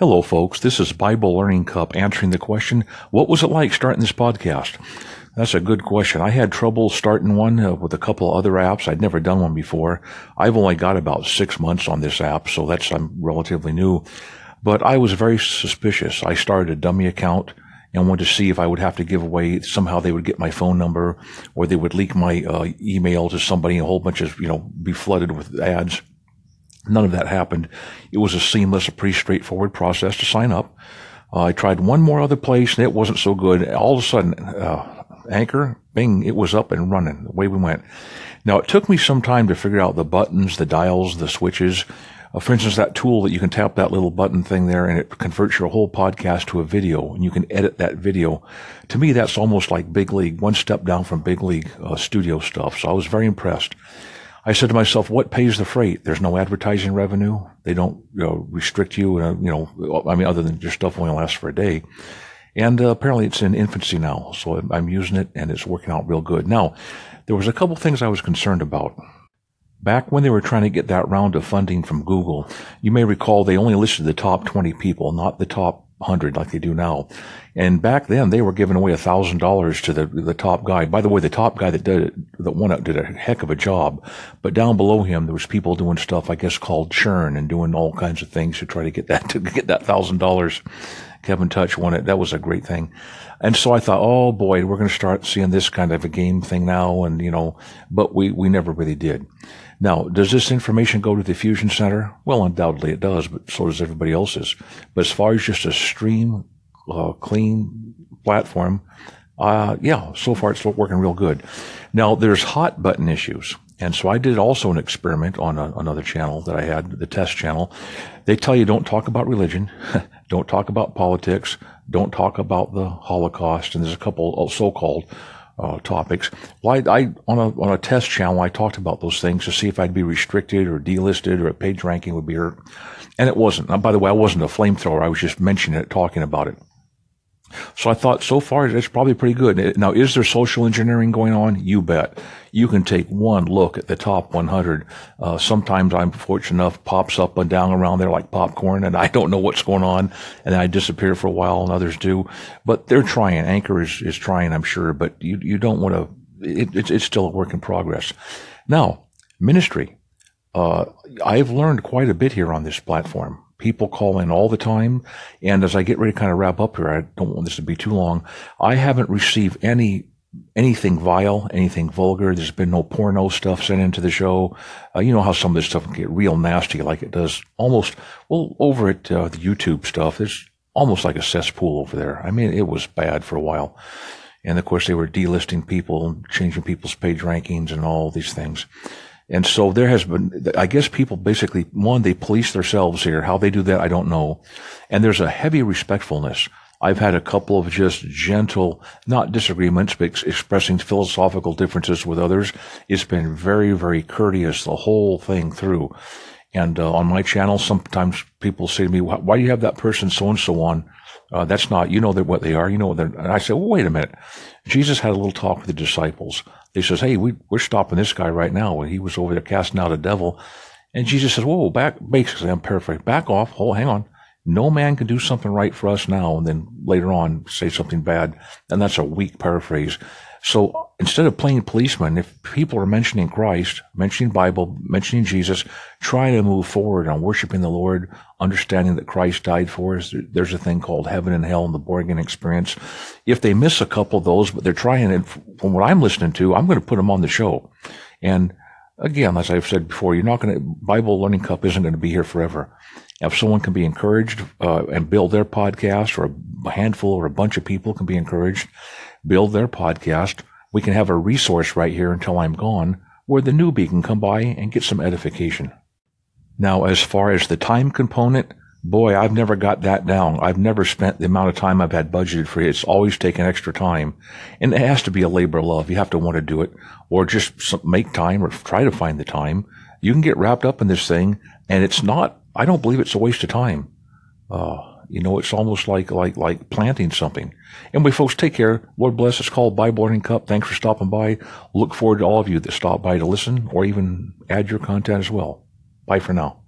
Hello, folks. This is Bible Learning Cup answering the question, what was it like starting this podcast? That's a good question. I had trouble starting one uh, with a couple other apps. I'd never done one before. I've only got about six months on this app, so that's, I'm relatively new. But I was very suspicious. I started a dummy account and wanted to see if I would have to give away, somehow they would get my phone number or they would leak my uh, email to somebody, a whole bunch of, you know, be flooded with ads. None of that happened. It was a seamless, a pretty straightforward process to sign up. Uh, I tried one more other place and it wasn't so good. All of a sudden, uh, Anchor, bing, it was up and running. The way we went. Now it took me some time to figure out the buttons, the dials, the switches. Uh, for instance, that tool that you can tap that little button thing there and it converts your whole podcast to a video and you can edit that video. To me, that's almost like big league, one step down from big league uh, studio stuff. So I was very impressed. I said to myself, what pays the freight? There's no advertising revenue. They don't you know, restrict you. Uh, you know, I mean, other than your stuff only lasts for a day. And uh, apparently it's in infancy now. So I'm using it and it's working out real good. Now, there was a couple things I was concerned about. Back when they were trying to get that round of funding from Google, you may recall they only listed the top 20 people, not the top hundred like they do now. And back then they were giving away a thousand dollars to the the top guy. By the way, the top guy that did it, that it did a heck of a job. But down below him there was people doing stuff I guess called churn and doing all kinds of things to try to get that to get that thousand dollars. Kevin Touch won it. That was a great thing. And so I thought, oh boy, we're going to start seeing this kind of a game thing now. And, you know, but we, we never really did. Now, does this information go to the Fusion Center? Well, undoubtedly it does, but so does everybody else's. But as far as just a stream, uh, clean platform, uh, yeah, so far it's working real good. Now, there's hot button issues. And so I did also an experiment on a, another channel that I had, the test channel. They tell you don't talk about religion, don't talk about politics, don't talk about the Holocaust, and there's a couple of so-called uh, topics. Well, I, I, on a on a test channel, I talked about those things to see if I'd be restricted or delisted or a page ranking would be hurt, and it wasn't. Now, by the way, I wasn't a flamethrower. I was just mentioning it, talking about it. So I thought so far it's probably pretty good. Now, is there social engineering going on? You bet. You can take one look at the top 100. Uh, sometimes I'm fortunate enough pops up and down around there like popcorn and I don't know what's going on and I disappear for a while and others do. But they're trying. Anchor is, is trying, I'm sure, but you, you don't want to, it, it's, it's still a work in progress. Now, ministry. Uh, I've learned quite a bit here on this platform people call in all the time. And as I get ready to kind of wrap up here, I don't want this to be too long. I haven't received any anything vile, anything vulgar. There's been no porno stuff sent into the show. Uh, you know how some of this stuff can get real nasty, like it does almost, well, over at uh, the YouTube stuff, there's almost like a cesspool over there. I mean, it was bad for a while. And of course, they were delisting people, changing people's page rankings and all these things. And so there has been, I guess people basically, one, they police themselves here. How they do that, I don't know. And there's a heavy respectfulness. I've had a couple of just gentle, not disagreements, but expressing philosophical differences with others. It's been very, very courteous the whole thing through. And uh, on my channel, sometimes people say to me, "Why do you have that person so and so on?" Uh, that's not, you know, that what they are. You know they're. And I said, well, wait a minute. Jesus had a little talk with the disciples. He says, hey, we, we're stopping this guy right now when he was over there casting out a devil. And Jesus says, whoa, back, basically, I'm paraphrasing, back off. Hold, hang on. No man can do something right for us now and then later on say something bad. And that's a weak paraphrase. So instead of playing policeman, if people are mentioning Christ, mentioning Bible, mentioning Jesus, trying to move forward on worshiping the Lord, understanding that Christ died for us, there's a thing called heaven and hell and the born experience. If they miss a couple of those, but they're trying it from what I'm listening to, I'm going to put them on the show. And again, as I've said before, you're not going to, Bible Learning Cup isn't going to be here forever. If someone can be encouraged uh, and build their podcast, or a handful or a bunch of people can be encouraged, build their podcast, we can have a resource right here until I'm gone where the newbie can come by and get some edification. Now, as far as the time component, boy, I've never got that down. I've never spent the amount of time I've had budgeted for it. It's always taken extra time. And it has to be a labor of love. You have to want to do it or just make time or try to find the time. You can get wrapped up in this thing and it's not, I don't believe it's a waste of time. Uh, you know, it's almost like, like, like planting something. Anyway, folks, take care. Lord bless. It's called Bible Learning Cup. Thanks for stopping by. Look forward to all of you that stop by to listen or even add your content as well. Bye for now.